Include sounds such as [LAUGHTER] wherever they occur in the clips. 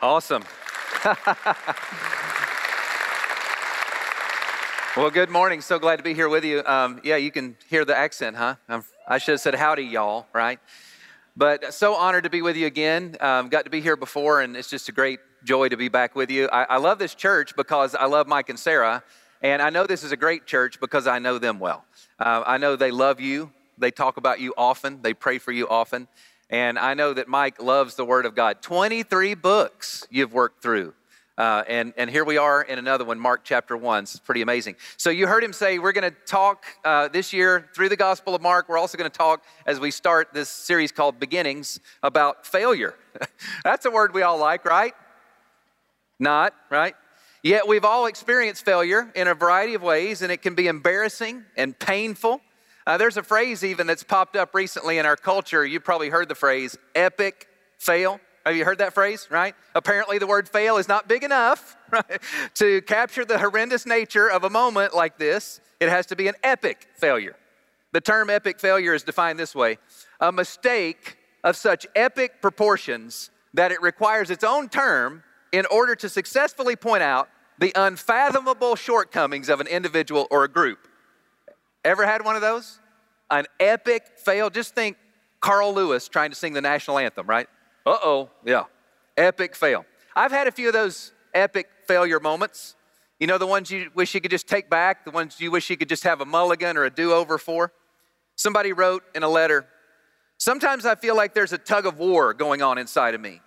Awesome. well, good morning. So glad to be here with you. Um, yeah, you can hear the accent, huh? I'm, i should have said howdy, y'all, right? But so honored to be with you again. Um, got to be here before, and it's just a great joy to be back with you. I, I love this church because I love Mike and Sarah, and I know this is a great church because I know them well. Uh, I know they love you, they talk about you often, they pray for you often. And I know that Mike loves the Word of God. 23 books you've worked through. Uh, and, and here we are in another one, Mark chapter 1. It's pretty amazing. So, you heard him say, We're going to talk uh, this year through the Gospel of Mark. We're also going to talk as we start this series called Beginnings about failure. [LAUGHS] That's a word we all like, right? Not, right? Yet we've all experienced failure in a variety of ways, and it can be embarrassing and painful. Uh, there's a phrase even that's popped up recently in our culture. You've probably heard the phrase epic fail. Have you heard that phrase, right? Apparently, the word fail is not big enough [LAUGHS] right, to capture the horrendous nature of a moment like this. It has to be an epic failure. The term epic failure is defined this way a mistake of such epic proportions that it requires its own term in order to successfully point out the unfathomable shortcomings of an individual or a group. Ever had one of those? An epic fail. Just think Carl Lewis trying to sing the national anthem, right? Uh oh, yeah. Epic fail. I've had a few of those epic failure moments. You know, the ones you wish you could just take back, the ones you wish you could just have a mulligan or a do over for. Somebody wrote in a letter, Sometimes I feel like there's a tug of war going on inside of me.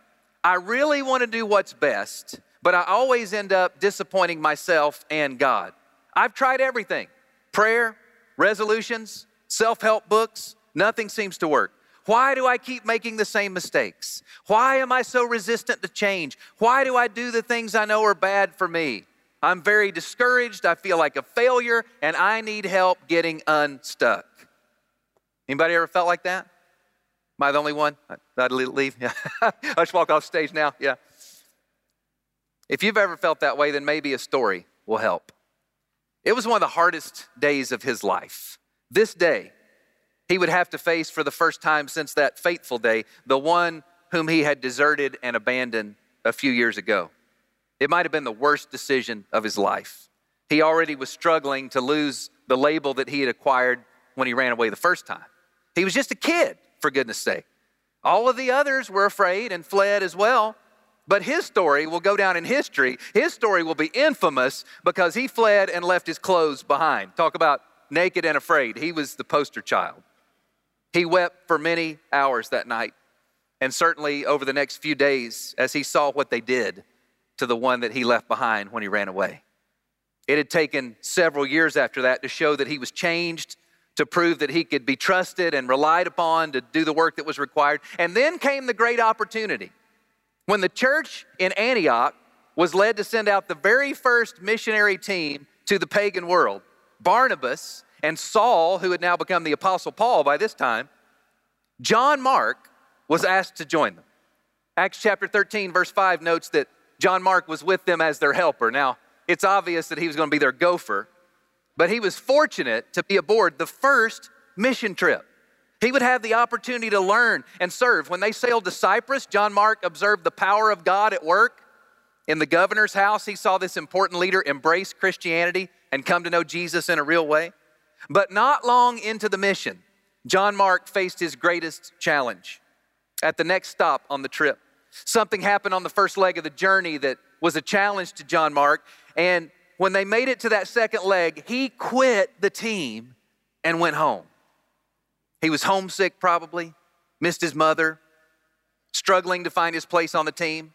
I really want to do what's best, but I always end up disappointing myself and God. I've tried everything prayer, resolutions, self help books, nothing seems to work. Why do I keep making the same mistakes? Why am I so resistant to change? Why do I do the things I know are bad for me? I'm very discouraged. I feel like a failure and I need help getting unstuck. Anybody ever felt like that? Am I the only one? I'd leave? [LAUGHS] Yeah. I just walk off stage now? Yeah. If you've ever felt that way, then maybe a story will help. It was one of the hardest days of his life. This day, he would have to face for the first time since that fateful day the one whom he had deserted and abandoned a few years ago. It might have been the worst decision of his life. He already was struggling to lose the label that he had acquired when he ran away the first time. He was just a kid for goodness sake. All of the others were afraid and fled as well. But his story will go down in history. His story will be infamous because he fled and left his clothes behind. Talk about naked and afraid. He was the poster child. He wept for many hours that night, and certainly over the next few days as he saw what they did to the one that he left behind when he ran away. It had taken several years after that to show that he was changed to prove that he could be trusted and relied upon to do the work that was required. And then came the great opportunity when the church in Antioch was led to send out the very first missionary team to the pagan world. Barnabas and Saul, who had now become the Apostle Paul by this time, John Mark was asked to join them. Acts chapter 13, verse 5 notes that John Mark was with them as their helper. Now, it's obvious that he was going to be their gopher, but he was fortunate to be aboard the first mission trip. He would have the opportunity to learn and serve. When they sailed to Cyprus, John Mark observed the power of God at work. In the governor's house, he saw this important leader embrace Christianity and come to know Jesus in a real way. But not long into the mission, John Mark faced his greatest challenge. At the next stop on the trip, something happened on the first leg of the journey that was a challenge to John Mark, and when they made it to that second leg, he quit the team and went home. He was homesick, probably, missed his mother, struggling to find his place on the team.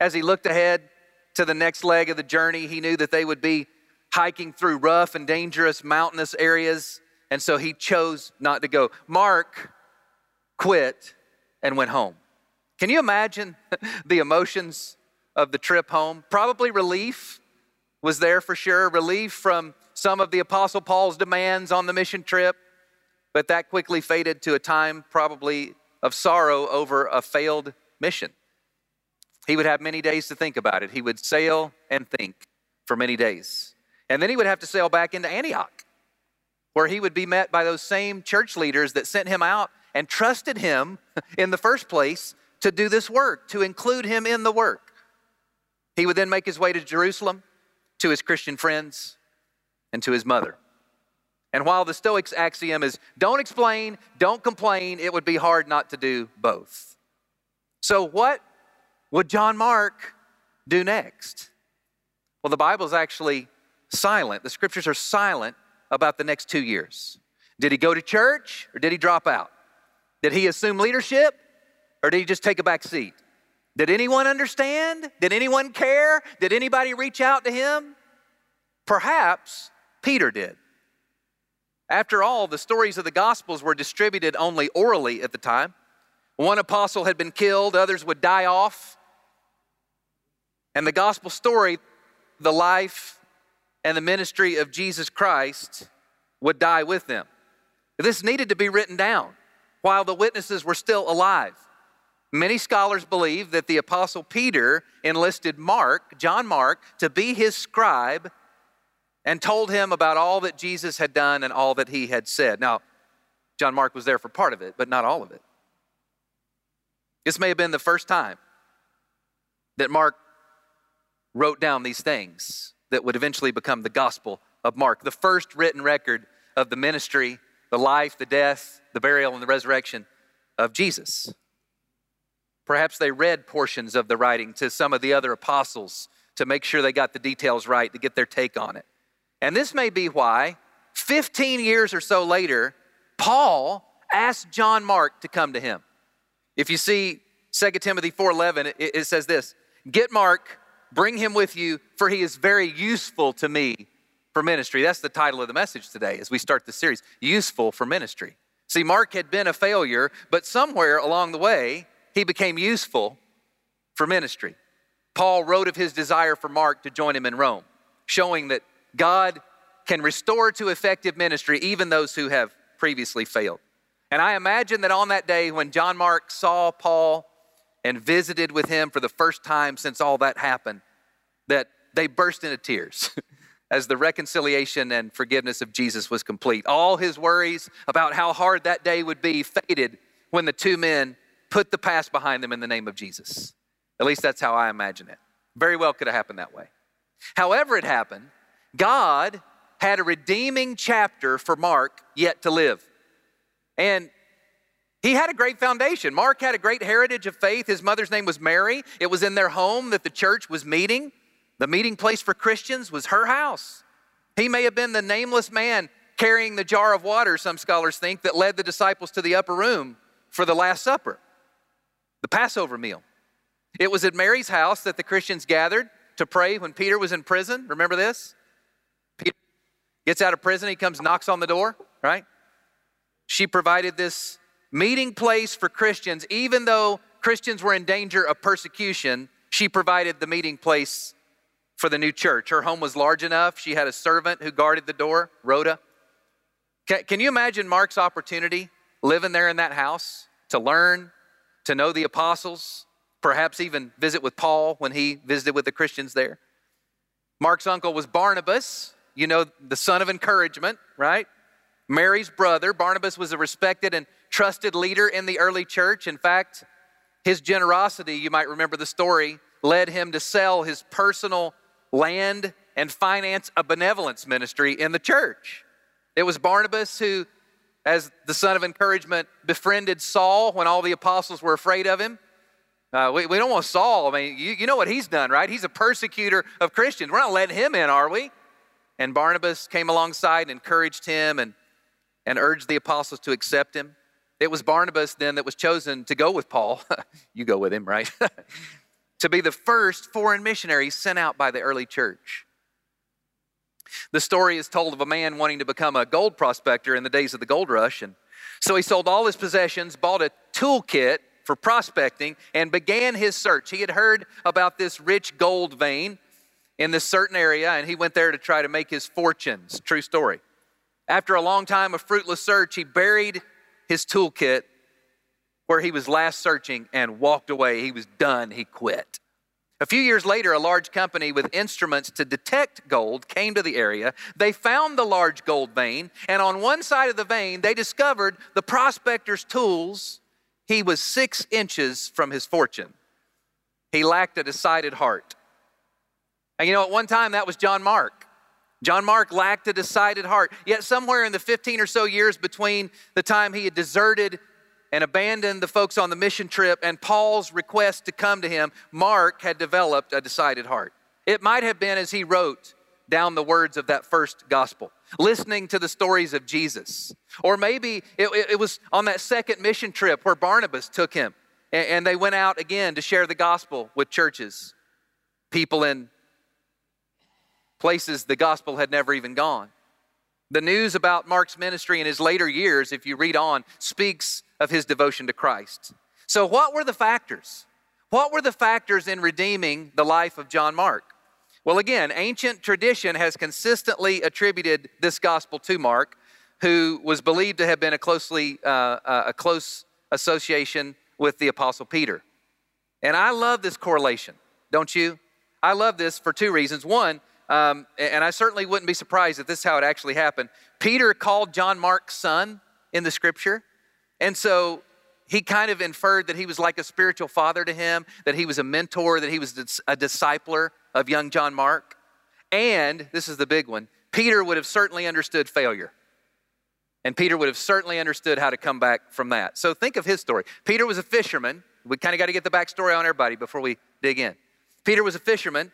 As he looked ahead to the next leg of the journey, he knew that they would be hiking through rough and dangerous mountainous areas, and so he chose not to go. Mark quit and went home. Can you imagine [LAUGHS] the emotions of the trip home? Probably relief, was there for sure, relief from some of the Apostle Paul's demands on the mission trip, but that quickly faded to a time probably of sorrow over a failed mission. He would have many days to think about it. He would sail and think for many days. And then he would have to sail back into Antioch, where he would be met by those same church leaders that sent him out and trusted him [LAUGHS] in the first place to do this work, to include him in the work. He would then make his way to Jerusalem, to his Christian friends, and to his mother. And while the Stoics' axiom is don't explain, don't complain, it would be hard not to do both. So, what would John Mark do next? Well, the Bible is actually silent. The scriptures are silent about the next two years. Did he go to church or did he drop out? Did he assume leadership or did he just take a back seat? Did anyone understand? Did anyone care? Did anybody reach out to him? Perhaps Peter did. After all, the stories of the Gospels were distributed only orally at the time. One apostle had been killed, others would die off. And the Gospel story, the life and the ministry of Jesus Christ, would die with them. This needed to be written down while the witnesses were still alive. Many scholars believe that the apostle Peter enlisted Mark, John Mark, to be his scribe and told him about all that Jesus had done and all that he had said. Now, John Mark was there for part of it, but not all of it. This may have been the first time that Mark wrote down these things that would eventually become the Gospel of Mark, the first written record of the ministry, the life, the death, the burial, and the resurrection of Jesus. Perhaps they read portions of the writing to some of the other apostles to make sure they got the details right, to get their take on it. And this may be why 15 years or so later, Paul asked John Mark to come to him. If you see 2 Timothy 4:11, it, it says this: "Get Mark, bring him with you, for he is very useful to me for ministry." That's the title of the message today as we start the series, Useful for Ministry. See, Mark had been a failure, but somewhere along the way, he became useful for ministry. Paul wrote of his desire for Mark to join him in Rome, showing that God can restore to effective ministry even those who have previously failed. And I imagine that on that day when John Mark saw Paul and visited with him for the first time since all that happened, that they burst into tears [LAUGHS] as the reconciliation and forgiveness of Jesus was complete. All his worries about how hard that day would be faded when the two men put the past behind them in the name of Jesus. At least that's how I imagine it. Very well could have happened that way. However, it happened, God had a redeeming chapter for Mark yet to live. And he had a great foundation. Mark had a great heritage of faith. His mother's name was Mary. It was in their home that the church was meeting. The meeting place for Christians was her house. He may have been the nameless man carrying the jar of water, some scholars think, that led the disciples to the upper room for the Last Supper the Passover meal. It was at Mary's house that the Christians gathered to pray when Peter was in prison. Remember this? Peter gets out of prison, he comes, knocks on the door, right? She provided this meeting place for Christians, even though Christians were in danger of persecution, she provided the meeting place for the new church. Her home was large enough. She had a servant who guarded the door, Rhoda. Can, you imagine Mark's opportunity living there in that house to learn, to know the apostles, perhaps even visit with Paul when he visited with the Christians there. Mark's uncle was Barnabas, you know, the son of encouragement, right? Mary's brother. Barnabas was a respected and trusted leader in the early church. In fact, his generosity, you might remember the story, led him to sell his personal land and finance a benevolence ministry in the church. It was Barnabas who as the son of encouragement, befriended Saul when all the apostles were afraid of him. Uh, we, we don't want Saul. I mean, you, you know what he's done, right? He's a persecutor of Christians. We're not letting him in, are we? And Barnabas came alongside and encouraged him and, and urged the apostles to accept him. It was Barnabas then that was chosen to go with Paul. [LAUGHS] you go with him, right? [LAUGHS] to be the first foreign missionary sent out by the early church. The story is told of a man wanting to become a gold prospector in the days of the gold rush. And so he sold all his possessions, bought a toolkit for prospecting, and began his search. He had heard about this rich gold vein in this certain area, and he went there to try to make his fortunes. True story. After a long time of fruitless search, he buried his toolkit where he was last searching and walked away. He was done, he quit. A few years later, a large company with instruments to detect gold came to the area. They found the large gold vein, and on one side of the vein, they discovered the prospector's tools. He was six inches from his fortune. He lacked a decided heart. And you know, at one time that was John Mark. John Mark lacked a decided heart. Yet, somewhere in the 15 or so years between the time he had deserted and abandoned the folks on the mission trip and Paul's request to come to him, Mark had developed a decided heart. It might have been as he wrote down the words of that first gospel, listening to the stories of Jesus. Or maybe it, it was on that second mission trip where Barnabas took him and, and they went out again to share the gospel with churches, people in places the gospel had never even gone. The news about Mark's ministry in his later years, if you read on, speaks of his devotion to Christ. So, what were the factors? What were the factors in redeeming the life of John Mark? Well, again, ancient tradition has consistently attributed this gospel to Mark, who was believed to have been a closely uh, uh, a close association with the apostle Peter. And I love this correlation, don't you? I love this for two reasons. One, um, and I certainly wouldn't be surprised if this is how it actually happened. Peter called John Mark's son in the scripture, and so he kind of inferred that he was like a spiritual father to him, that he was a mentor, that he was a discipler of young John Mark. And this is the big one Peter would have certainly understood failure. And Peter would have certainly understood how to come back from that. So think of his story. Peter was a fisherman. We kind of got to get the backstory on everybody before we dig in. Peter was a fisherman.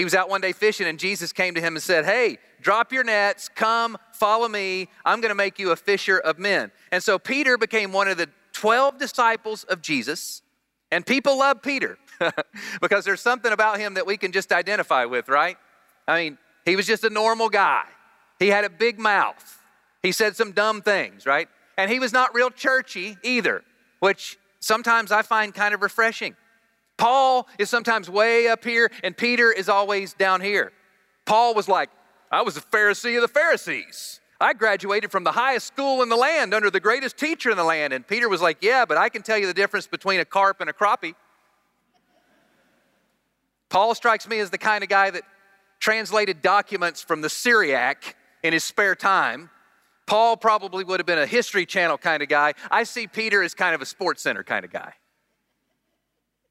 He was out one day fishing, and Jesus came to him and said, Hey, drop your nets, come, follow me. I'm going to make you a fisher of men. And so Peter became one of the 12 disciples of Jesus, and people love Peter. [LAUGHS] because there's something about him that we can just identify with, right? I mean, he was just a normal guy. He had a big mouth. He said some dumb things, right? And he was not real churchy either, which sometimes I find kind of refreshing. Paul is sometimes way up here, and Peter is always down here. Paul was like, I was a Pharisee of the Pharisees. I graduated from the highest school in the land under the greatest teacher in the land. And Peter was like, Yeah, but I can tell you the difference between a carp and a crappie. Paul strikes me as the kind of guy that translated documents from the Syriac in his spare time. Paul probably would have been a History Channel kind of guy. I see Peter as kind of a Sports Center kind of guy.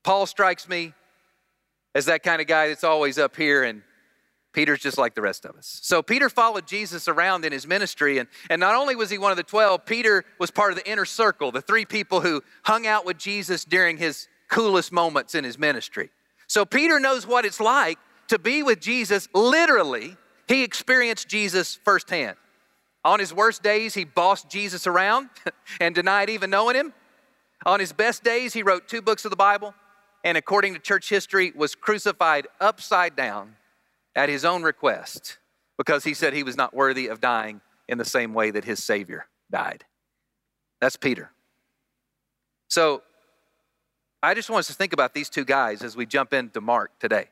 Paul strikes me as that kind of guy that's always up here, and Peter's just like the rest of us. So Peter followed Jesus around in his ministry, and, and not only was he one of the 12, Peter was part of the inner circle, the three people who hung out with Jesus during his coolest moments in his ministry. So Peter knows what it's like to be with Jesus. Literally, he experienced Jesus firsthand. On his worst days, he bossed Jesus around [LAUGHS] and denied even knowing him. On his best days, he wrote two books of the Bible and, according to church history, was crucified upside down at his own request because he said he was not worthy of dying in the same way that his Savior died. That's Peter. So I just want us to think about these two guys as we jump into Mark today.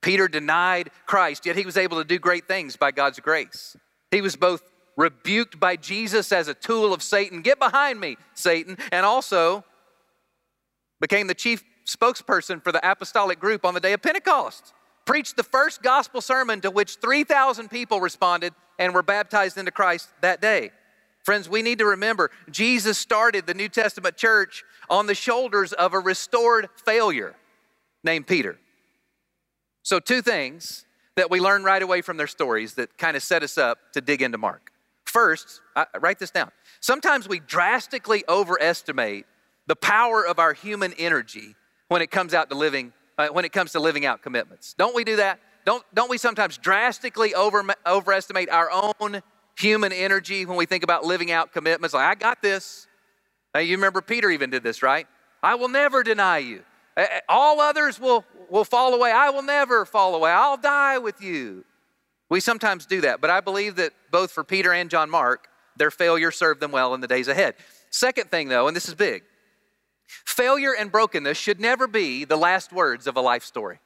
Peter denied Christ, yet he was able to do great things by God's grace. He was both rebuked by Jesus as a tool of Satan, get behind me, Satan, and also became the chief spokesperson for the apostolic group on the day of Pentecost. Preached the first gospel sermon to which 3,000 people responded and were baptized into Christ that day. Friends, we need to remember Jesus started the New Testament church on the shoulders of a restored failure named Peter. So, two things that we learn right away from their stories that kind of set us up to dig into Mark. First, I, write this down. Sometimes we drastically overestimate the power of our human energy when it comes out to living uh, when it comes to living out commitments. Don't we do that? Don't, don't we sometimes drastically over, overestimate our own human energy when we think about living out commitments. Like, I got this. Now, you remember Peter even did this, right? I will never deny you. All others will, will fall away. I will never fall away. I'll die with you. We sometimes do that, but I believe that both for Peter and John Mark, their failure served them well in the days ahead. Second thing, though, and this is big failure and brokenness should never be the last words of a life story.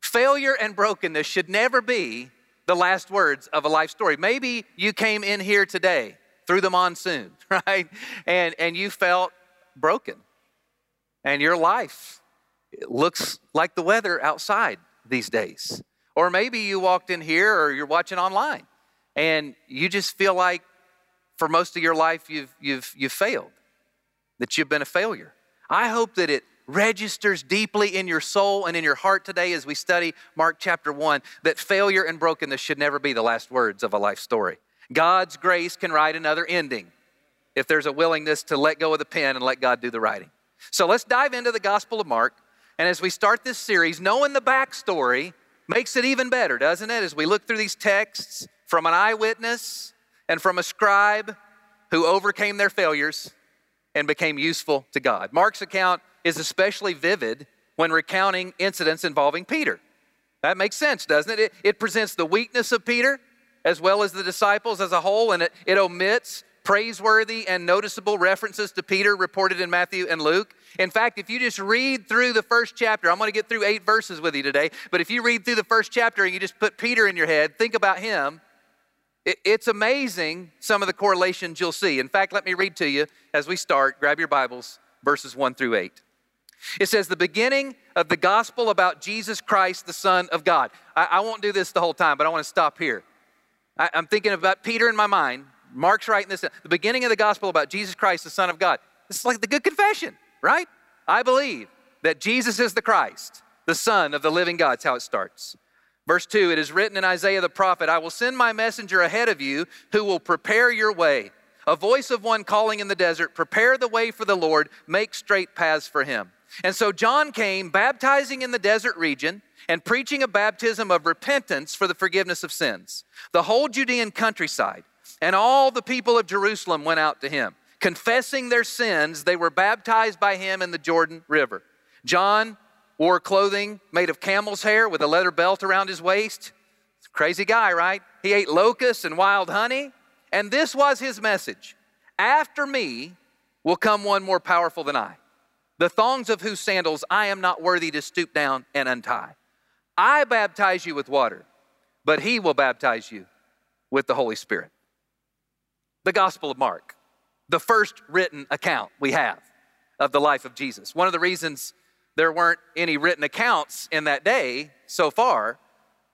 Failure and brokenness should never be the last words of a life story. Maybe you came in here today through the monsoon, [LAUGHS] right? And, and you felt broken. And your life looks like the weather outside these days. Or maybe you walked in here or you're watching online and you just feel like for most of your life you've, you've, you've failed, that you've been a failure. I hope that it registers deeply in your soul and in your heart today as we study Mark chapter 1 that failure and brokenness should never be the last words of a life story. God's grace can write another ending if there's a willingness to let go of the pen and let God do the writing. So let's dive into the Gospel of Mark. And as we start this series, knowing the backstory makes it even better, doesn't it? As we look through these texts from an eyewitness and from a scribe who overcame their failures and became useful to God. Mark's account is especially vivid when recounting incidents involving Peter. That makes sense, doesn't it? It, it presents the weakness of Peter as well as the disciples as a whole, and it, it omits praiseworthy and noticeable references to Peter reported in Matthew and Luke. In fact, if you just read through the first chapter, I'm going to get through eight verses with you today, but if you read through the first chapter and you just put Peter in your head, think about him, it's amazing some of the correlations you'll see. In fact, let me read to you as we start. Grab your Bibles, verses 1 through 8. It says, The beginning of the gospel about Jesus Christ, the Son of God. I, I won't do this the whole time, but I want to stop here. I, I'm thinking about Peter in my mind, Mark's writing this, the beginning of the gospel about Jesus Christ, the Son of God. This is like the good confession, right? I believe that Jesus is the Christ, the Son of the living God. That's how it starts. Verse 2 It is written in Isaiah the prophet, I will send my messenger ahead of you who will prepare your way. A voice of one calling in the desert, Prepare the way for the Lord, make straight paths for him. And so John came, baptizing in the desert region and preaching a baptism of repentance for the forgiveness of sins. The whole Judean countryside and all the people of Jerusalem went out to him. Confessing their sins, they were baptized by him in the Jordan River. John wore clothing made of camel's hair with a leather belt around his waist. Crazy guy, right? He ate locusts and wild honey. And this was his message After me will come one more powerful than I, the thongs of whose sandals I am not worthy to stoop down and untie. I baptize you with water, but he will baptize you with the Holy Spirit the Gospel of Mark, the first written account we have of the life of Jesus. One of the reasons there weren't any written accounts in that day so far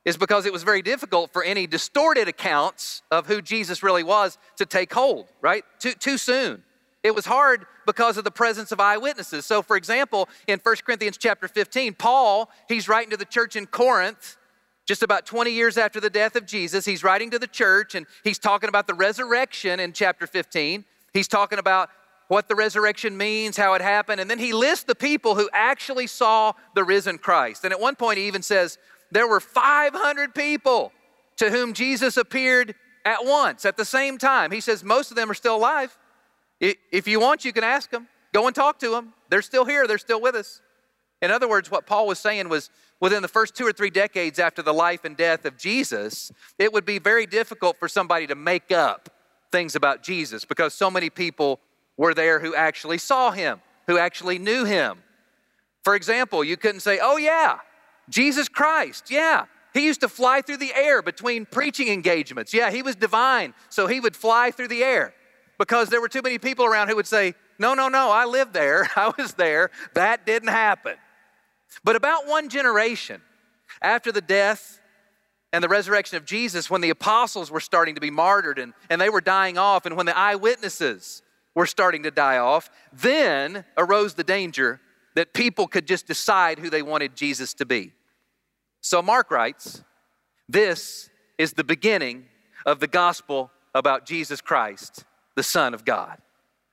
is because it was very difficult for any distorted accounts of who Jesus really was to take hold, right? Too, too soon. It was hard because of the presence of eyewitnesses. So, for example, in 1 Corinthians chapter 15, Paul, he's writing to the church in Corinth, just about 20 years after the death of Jesus, he's writing to the church and he's talking about the resurrection in chapter 15. He's talking about what the resurrection means, how it happened, and then he lists the people who actually saw the risen Christ. And at one point, he even says there were 500 people to whom Jesus appeared at once, at the same time. He says most of them are still alive. If you want, you can ask them. Go and talk to them. They're still here, they're still with us. In other words, what Paul was saying was within the first two or three decades after the life and death of Jesus, it would be very difficult for somebody to make up things about Jesus because so many people were there who actually saw him, who actually knew him. For example, you couldn't say, oh, yeah, Jesus Christ, yeah. He used to fly through the air between preaching engagements. Yeah, he was divine, so he would fly through the air because there were too many people around who would say, no, no, no, I lived there, [LAUGHS] I was there, that didn't happen. But about one generation after the death and the resurrection of Jesus, when the apostles were starting to be martyred and, and they were dying off, and when the eyewitnesses were starting to die off, then arose the danger that people could just decide who they wanted Jesus to be. So Mark writes, This is the beginning of the gospel about Jesus Christ, the Son of God.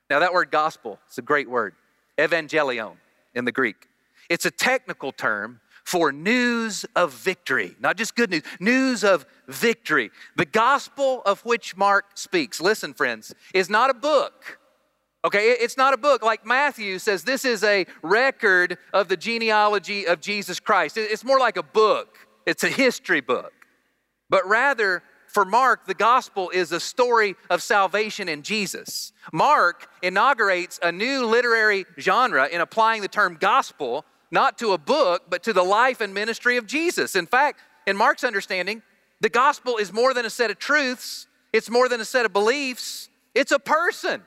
Now, that word gospel is a great word, evangelion in the Greek. It's a technical term for news of victory, not just good news, news of victory. The gospel of which Mark speaks, listen, friends, is not a book. Okay, it's not a book like Matthew says this is a record of the genealogy of Jesus Christ. It's more like a book, it's a history book. But rather, for Mark, the gospel is a story of salvation in Jesus. Mark inaugurates a new literary genre in applying the term gospel not to a book, but to the life and ministry of Jesus. In fact, in Mark's understanding, the gospel is more than a set of truths, it's more than a set of beliefs, it's a person.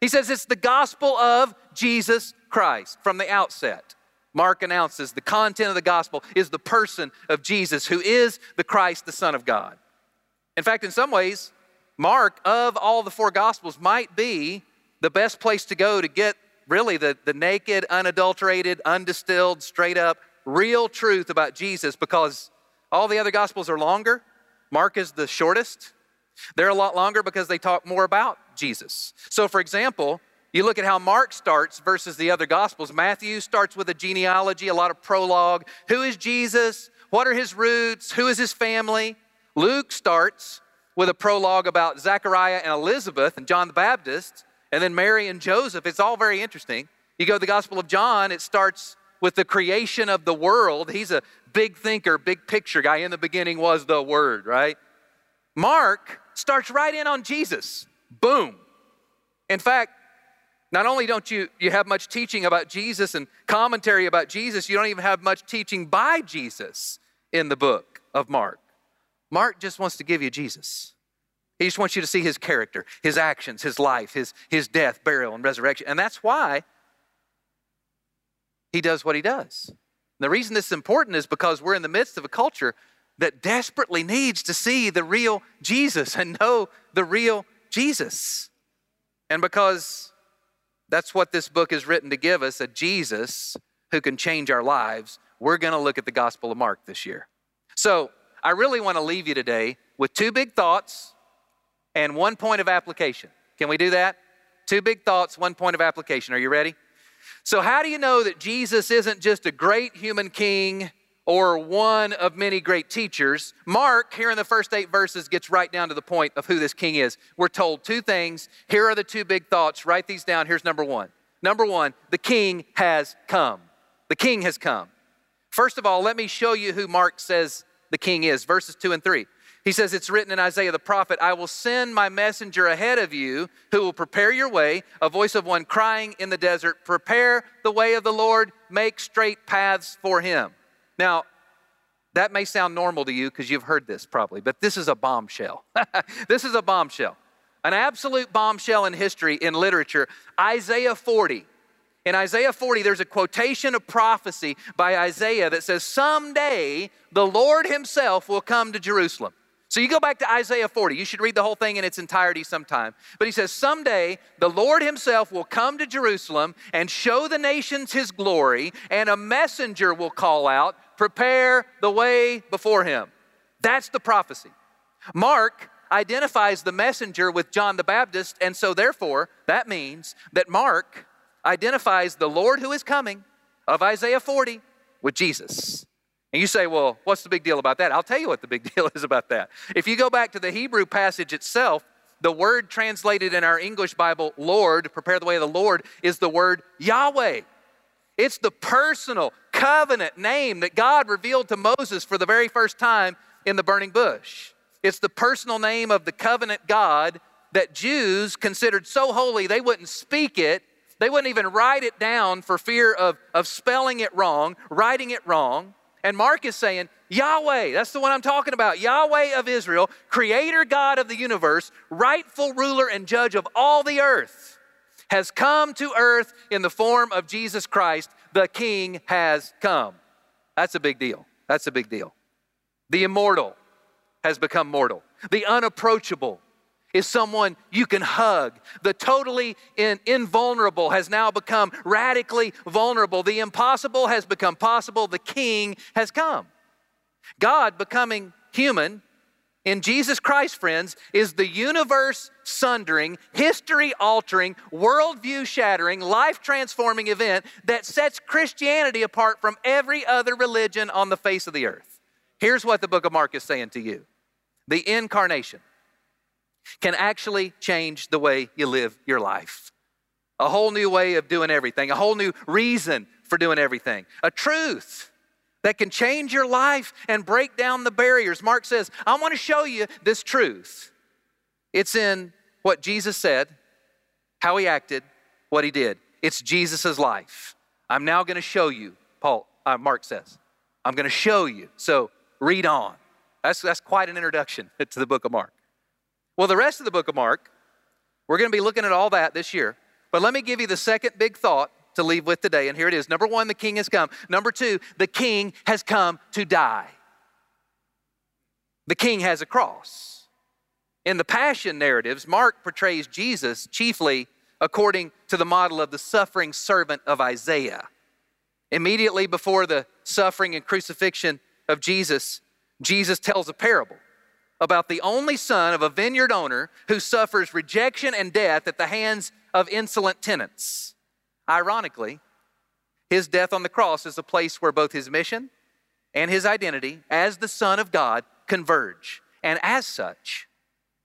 He says it's the gospel of Jesus Christ from the outset. Mark announces the content of the gospel is the person of Jesus, who is the Christ, the Son of God. In fact, in some ways, Mark, of all the four gospels, might be the best place to go to get really the, the naked, unadulterated, undistilled, straight up, real truth about Jesus because all the other gospels are longer. Mark is the shortest. They're a lot longer because they talk more about Jesus. So, for example, you look at how Mark starts versus the other gospels. Matthew starts with a genealogy, a lot of prologue. Who is Jesus? What are his roots? Who is his family? Luke starts with a prologue about Zechariah and Elizabeth and John the Baptist, and then Mary and Joseph. It's all very interesting. You go to the Gospel of John, it starts with the creation of the world. He's a big thinker, big picture guy. In the beginning was the Word, right? Mark starts right in on Jesus. Boom. In fact, not only don't you, you have much teaching about Jesus and commentary about Jesus, you don't even have much teaching by Jesus in the book of Mark. Mark just wants to give you Jesus. He just wants you to see his character, his actions, his life, his, his death, burial, and resurrection. And that's why he does what he does. And the reason this is important is because we're in the midst of a culture that desperately needs to see the real Jesus and know the real Jesus. And because that's what this book is written to give us a Jesus who can change our lives, we're going to look at the Gospel of Mark this year. So, I really want to leave you today with two big thoughts and one point of application. Can we do that? Two big thoughts, one point of application. Are you ready? So, how do you know that Jesus isn't just a great human king or one of many great teachers? Mark, here in the first eight verses, gets right down to the point of who this king is. We're told two things. Here are the two big thoughts. Write these down. Here's number one. Number one, the king has come. The king has come. First of all, let me show you who Mark says the king is. Verses two and three. He says, It's written in Isaiah the prophet, I will send my messenger ahead of you who will prepare your way, a voice of one crying in the desert, Prepare the way of the Lord, make straight paths for him. Now, that may sound normal to you because you've heard this probably, but this is a bombshell. [LAUGHS] this is a bombshell. An absolute bombshell in history, in literature. Isaiah 40. In Isaiah 40, there's a quotation of prophecy by Isaiah that says, Someday the Lord Himself will come to Jerusalem. So you go back to Isaiah 40. You should read the whole thing in its entirety sometime. But he says, Someday the Lord himself will come to Jerusalem and show the nations his glory, and a messenger will call out, Prepare the way before him. That's the prophecy. Mark identifies the messenger with John the Baptist, and so therefore, that means that Mark identifies the Lord who is coming of Isaiah 40 with Jesus. And you say, well, what's the big deal about that? I'll tell you what the big [LAUGHS] deal is about that. If you go back to the Hebrew passage itself, the word translated in our English Bible, Lord, prepare the way of the Lord, is the word Yahweh. It's the personal covenant name that God revealed to Moses for the very first time in the burning bush. It's the personal name of the covenant God that Jews considered so holy they wouldn't speak it, they wouldn't even write it down for fear of, of spelling it wrong, writing it wrong. And Mark is saying, Yahweh, that's the one I'm talking about. Yahweh of Israel, creator God of the universe, rightful ruler and judge of all the earth, has come to earth in the form of Jesus Christ. The King has come. That's a big deal. That's a big deal. The immortal has become mortal. The unapproachable is someone you can hug. The totally in, invulnerable has now become radically vulnerable. The impossible has become possible. The king has come. God becoming human in Jesus Christ, friends, is the universe sundering, history altering, worldview shattering, life transforming event that sets Christianity apart from every other religion on the face of the earth. Here's what the book of Mark is saying to you the incarnation can actually change the way you live your life. A whole new way of doing everything, a whole new reason for doing everything, a truth that can change your life and break down the barriers. Mark says, I want to show you this truth. It's in what Jesus said, how he acted, what he did. It's Jesus' life. I'm now going to show you, Paul, uh, Mark says. I'm going to show you. So read on. That's, that's quite an introduction [LAUGHS] to the book of Mark. Well, the rest of the book of Mark, we're going to be looking at all that this year. But let me give you the second big thought to leave with today. And here it is. Number one, the king has come. Number two, the king has come to die. The king has a cross. In the passion narratives, Mark portrays Jesus chiefly according to the model of the suffering servant of Isaiah. Immediately before the suffering and crucifixion of Jesus, Jesus tells a parable about the only son of a vineyard owner who suffers rejection and death at the hands of insolent tenants. Ironically, his death on the cross is a place where both his mission and his identity as the Son of God converge. And as such,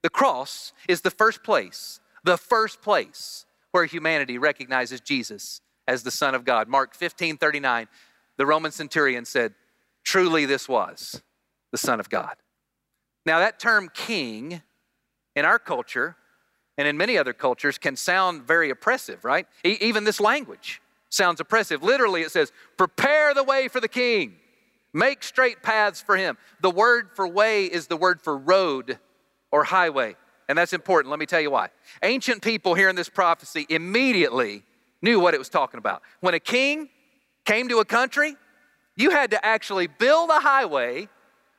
the cross is the first place, the first place where humanity recognizes Jesus as the Son of God. Mark 15 39, the Roman centurion said, Truly, this was the Son of God. Now, that term king in our culture and in many other cultures can sound very oppressive, right? E- even this language sounds oppressive. Literally, it says, Prepare the way for the king, make straight paths for him. The word for way is the word for road or highway. And that's important. Let me tell you why. Ancient people hearing this prophecy immediately knew what it was talking about. When a king came to a country, you had to actually build a highway,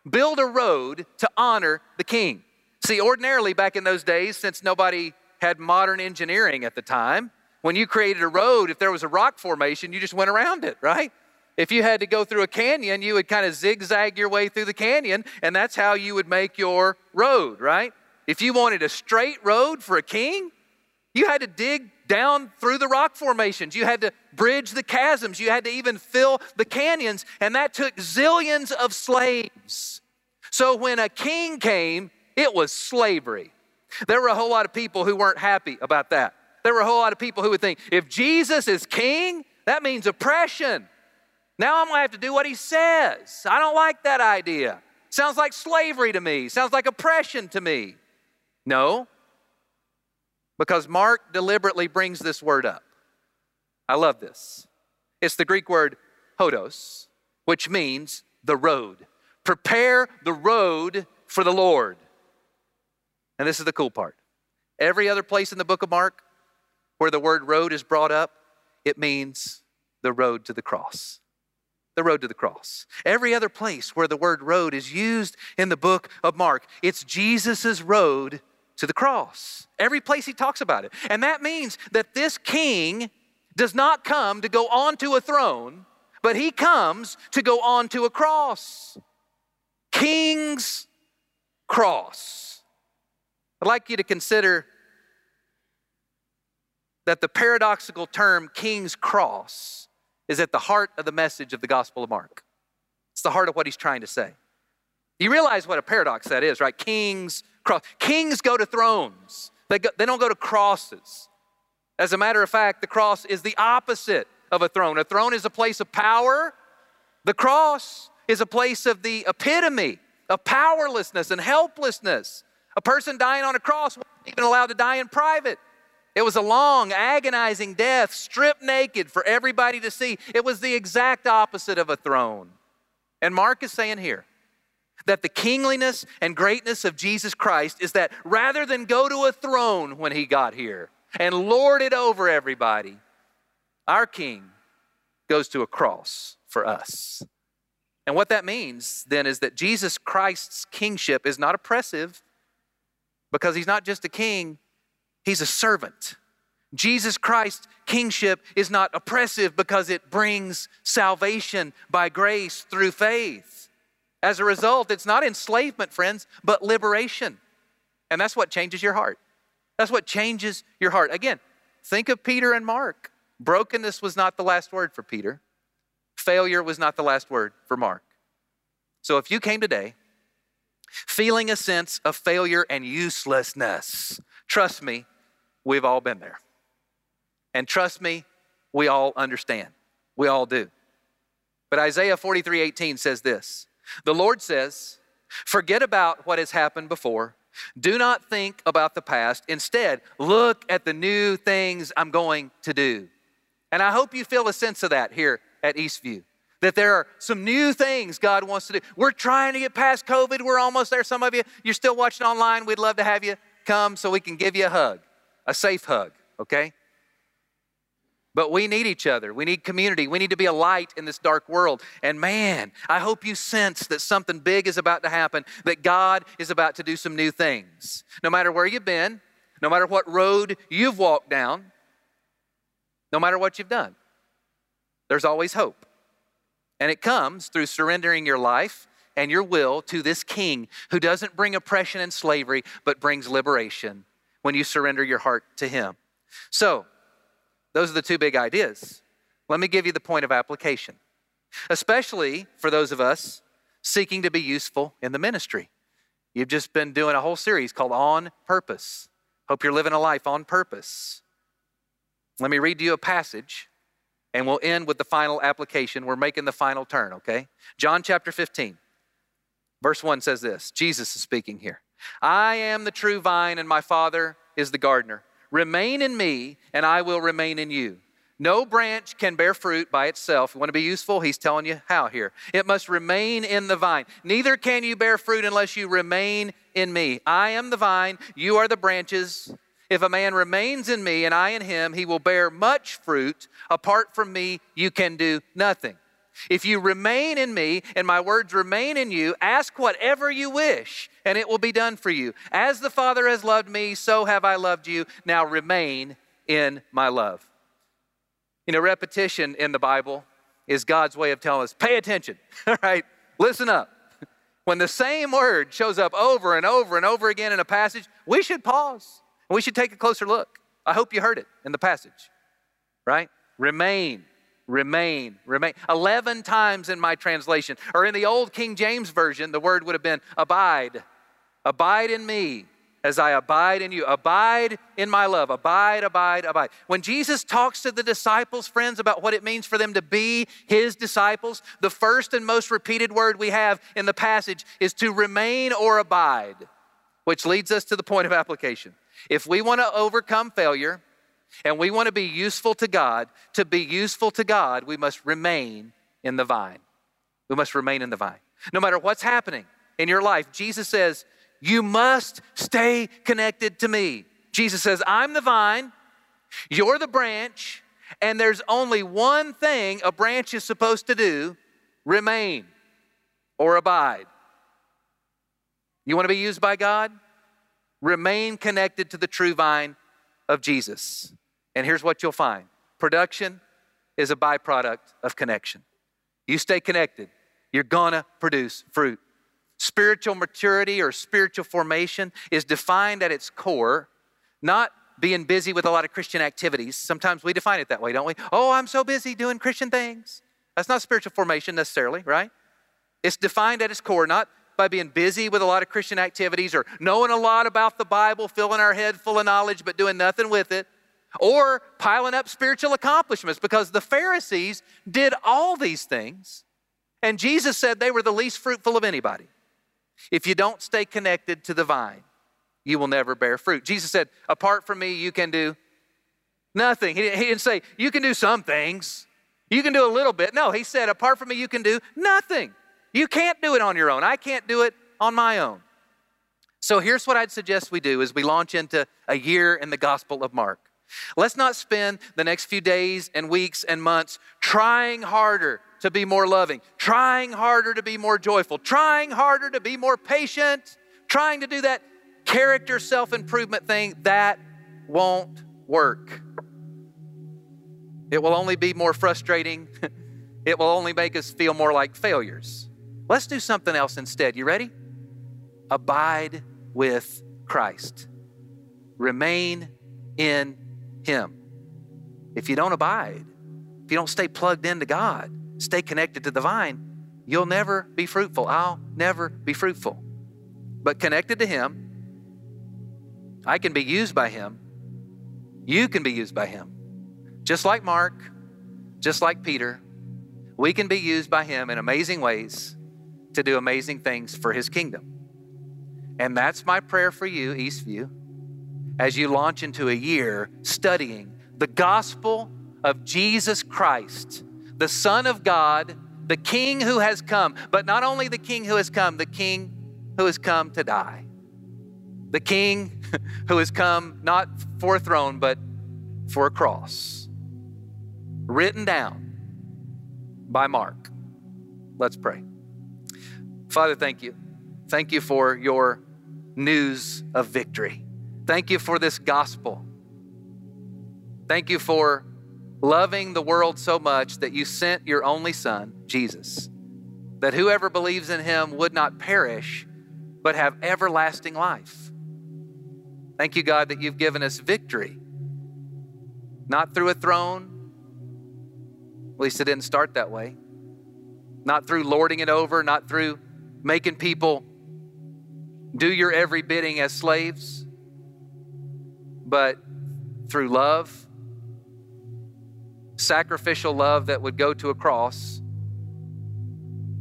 build a road to honor the king. See, ordinarily back in those days, since nobody had modern engineering at the time, when you created a road, if there was a rock formation, you just went around it, right? If you had to go through a canyon, you would kind of zigzag your way through the canyon, and that's how you would make your road, right? If you wanted a straight road for a king, you had to dig down through the rock formations. You had to bridge the chasms. You had to even fill the canyons, and that took zillions of slaves. So when a king came, it was slavery. There were a whole lot of people who weren't happy about that. There were a whole lot of people who would think if Jesus is king, that means oppression. Now I'm gonna have to do what he says. I don't like that idea. Sounds like slavery to me, sounds like oppression to me. No, because Mark deliberately brings this word up. I love this. It's the Greek word hodos, which means the road. Prepare the road for the Lord. And this is the cool part. Every other place in the book of Mark where the word road is brought up, it means the road to the cross. The road to the cross. Every other place where the word road is used in the book of Mark, it's Jesus' road to the cross. Every place he talks about it. And that means that this king does not come to go onto a throne, but he comes to go onto a cross. King's cross. I'd like you to consider that the paradoxical term king's cross is at the heart of the message of the Gospel of Mark. It's the heart of what he's trying to say. You realize what a paradox that is, right? King's cross. Kings go to thrones, they, go, they don't go to crosses. As a matter of fact, the cross is the opposite of a throne. A throne is a place of power, the cross is a place of the epitome of powerlessness and helplessness. A person dying on a cross wasn't even allowed to die in private. It was a long, agonizing death, stripped naked for everybody to see. It was the exact opposite of a throne. And Mark is saying here that the kingliness and greatness of Jesus Christ is that rather than go to a throne when he got here and lord it over everybody, our king goes to a cross for us. And what that means then is that Jesus Christ's kingship is not oppressive because he's not just a king, he's a servant. Jesus Christ's kingship is not oppressive because it brings salvation by grace through faith. As a result, it's not enslavement, friends, but liberation. And that's what changes your heart. That's what changes your heart. Again, think of Peter and Mark. Brokenness was not the last word for Peter, failure was not the last word for Mark. So if you came today feeling a sense of failure and uselessness, trust me, we've all been there. And trust me, we all understand. We all do. But Isaiah 43 18 says this the Lord says, forget about what has happened before. Do not think about the past. Instead, look at the new things I'm going to do. And I hope you feel a sense of that here at Eastview. That there are some new things God wants to do. We're trying to get past COVID. We're almost there. Some of you, you're still watching online. We'd love to have you come so we can give you a hug, a safe hug, okay? But we need each other. We need community. We need to be a light in this dark world. And man, I hope you sense that something big is about to happen, that God is about to do some new things. No matter where you've been, no matter what road you've walked down, no matter what you've done. There's always hope. And it comes through surrendering your life and your will to this king who doesn't bring oppression and slavery, but brings liberation when you surrender your heart to him. So, those are the two big ideas. Let me give you the point of application, especially for those of us seeking to be useful in the ministry. You've just been doing a whole series called On Purpose. Hope you're living a life on purpose. Let me read you a passage and we'll end with the final application. We're making the final turn, okay? John chapter 15, verse 1 says this Jesus is speaking here. I am the true vine, and my Father is the gardener. Remain in me, and I will remain in you. No branch can bear fruit by itself. You want to be useful? He's telling you how here. It must remain in the vine. Neither can you bear fruit unless you remain in me. I am the vine, you are the branches. If a man remains in me and I in him, he will bear much fruit. Apart from me, you can do nothing. If you remain in me and my words remain in you, ask whatever you wish, and it will be done for you. As the Father has loved me, so have I loved you. Now remain in my love. You know, repetition in the Bible is God's way of telling us pay attention, [LAUGHS] all right? Listen up. When the same word shows up over and over and over again in a passage, we should pause we should take a closer look. I hope you heard it in the passage, right? Remain, remain, remain. 11 times in my translation, or in the old King James Version, the word would have been abide. Abide in me as I abide in you. Abide in my love. Abide, abide, abide. When Jesus talks to the disciples, friends, about what it means for them to be his disciples, the first and most repeated word we have in the passage is to remain or abide, which leads us to the point of application. If we want to overcome failure and we want to be useful to God, to be useful to God, we must remain in the vine. We must remain in the vine. No matter what's happening in your life, Jesus says, you must stay connected to me. Jesus says, I'm the vine, you're the branch, and there's only one thing a branch is supposed to do remain or abide. You want to be used by God? Remain connected to the true vine of Jesus. And here's what you'll find production is a byproduct of connection. You stay connected, you're gonna produce fruit. Spiritual maturity or spiritual formation is defined at its core, not being busy with a lot of Christian activities. Sometimes we define it that way, don't we? Oh, I'm so busy doing Christian things. That's not spiritual formation necessarily, right? It's defined at its core, not by being busy with a lot of Christian activities or knowing a lot about the Bible, filling our head full of knowledge, but doing nothing with it, or piling up spiritual accomplishments because the Pharisees did all these things, and Jesus said they were the least fruitful of anybody. If you don't stay connected to the vine, you will never bear fruit. Jesus said, Apart from me, you can do nothing. He didn't say, You can do some things, you can do a little bit. No, he said, Apart from me, you can do nothing. You can't do it on your own. I can't do it on my own. So here's what I'd suggest we do as we launch into a year in the Gospel of Mark. Let's not spend the next few days and weeks and months trying harder to be more loving, trying harder to be more joyful, trying harder to be more patient, trying to do that character self improvement thing. That won't work. It will only be more frustrating. [LAUGHS] it will only make us feel more like failures. Let's do something else instead. You ready? Abide with Christ. Remain in him. If you don't abide, if you don't stay plugged into God, stay connected to the vine, you'll never be fruitful. I'll never be fruitful. But connected to Him, I can be used by Him. You can be used by Him. Just like Mark, just like Peter, we can be used by Him in amazing ways to do amazing things for His kingdom. And that's my prayer for you, Eastview as you launch into a year studying the gospel of Jesus Christ, the Son of God, the King who has come, but not only the King who has come, the King who has come to die. The King [LAUGHS] who has come not for a throne, but for a cross. Written down by Mark. Let's pray. Father, thank you. Thank you for your news of victory. Thank you for this gospel. Thank you for loving the world so much that you sent your only Son, Jesus, that whoever believes in him would not perish, but have everlasting life. Thank you, God, that you've given us victory, not through a throne. At least it didn't start that way. Not through lording it over, not through making people do your every bidding as slaves, but through love, sacrificial love that would go to a cross.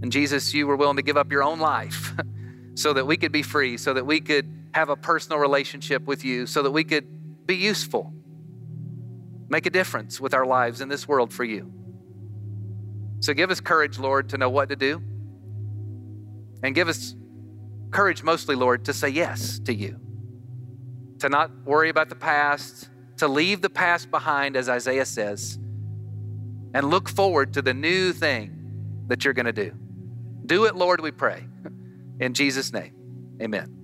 And Jesus, you were willing to give up your own life [LAUGHS] so that we could be free, so that we could have a personal relationship with you, so that we could be useful, make a difference with our lives in this world for you. So give us courage, Lord, to know what to do. And give us courage, mostly, Lord, to say yes to you, to not worry about the past, to leave the past behind, as Isaiah says, and look forward to the new thing that you're going to do. Do it, Lord, we pray. In Jesus' name, amen.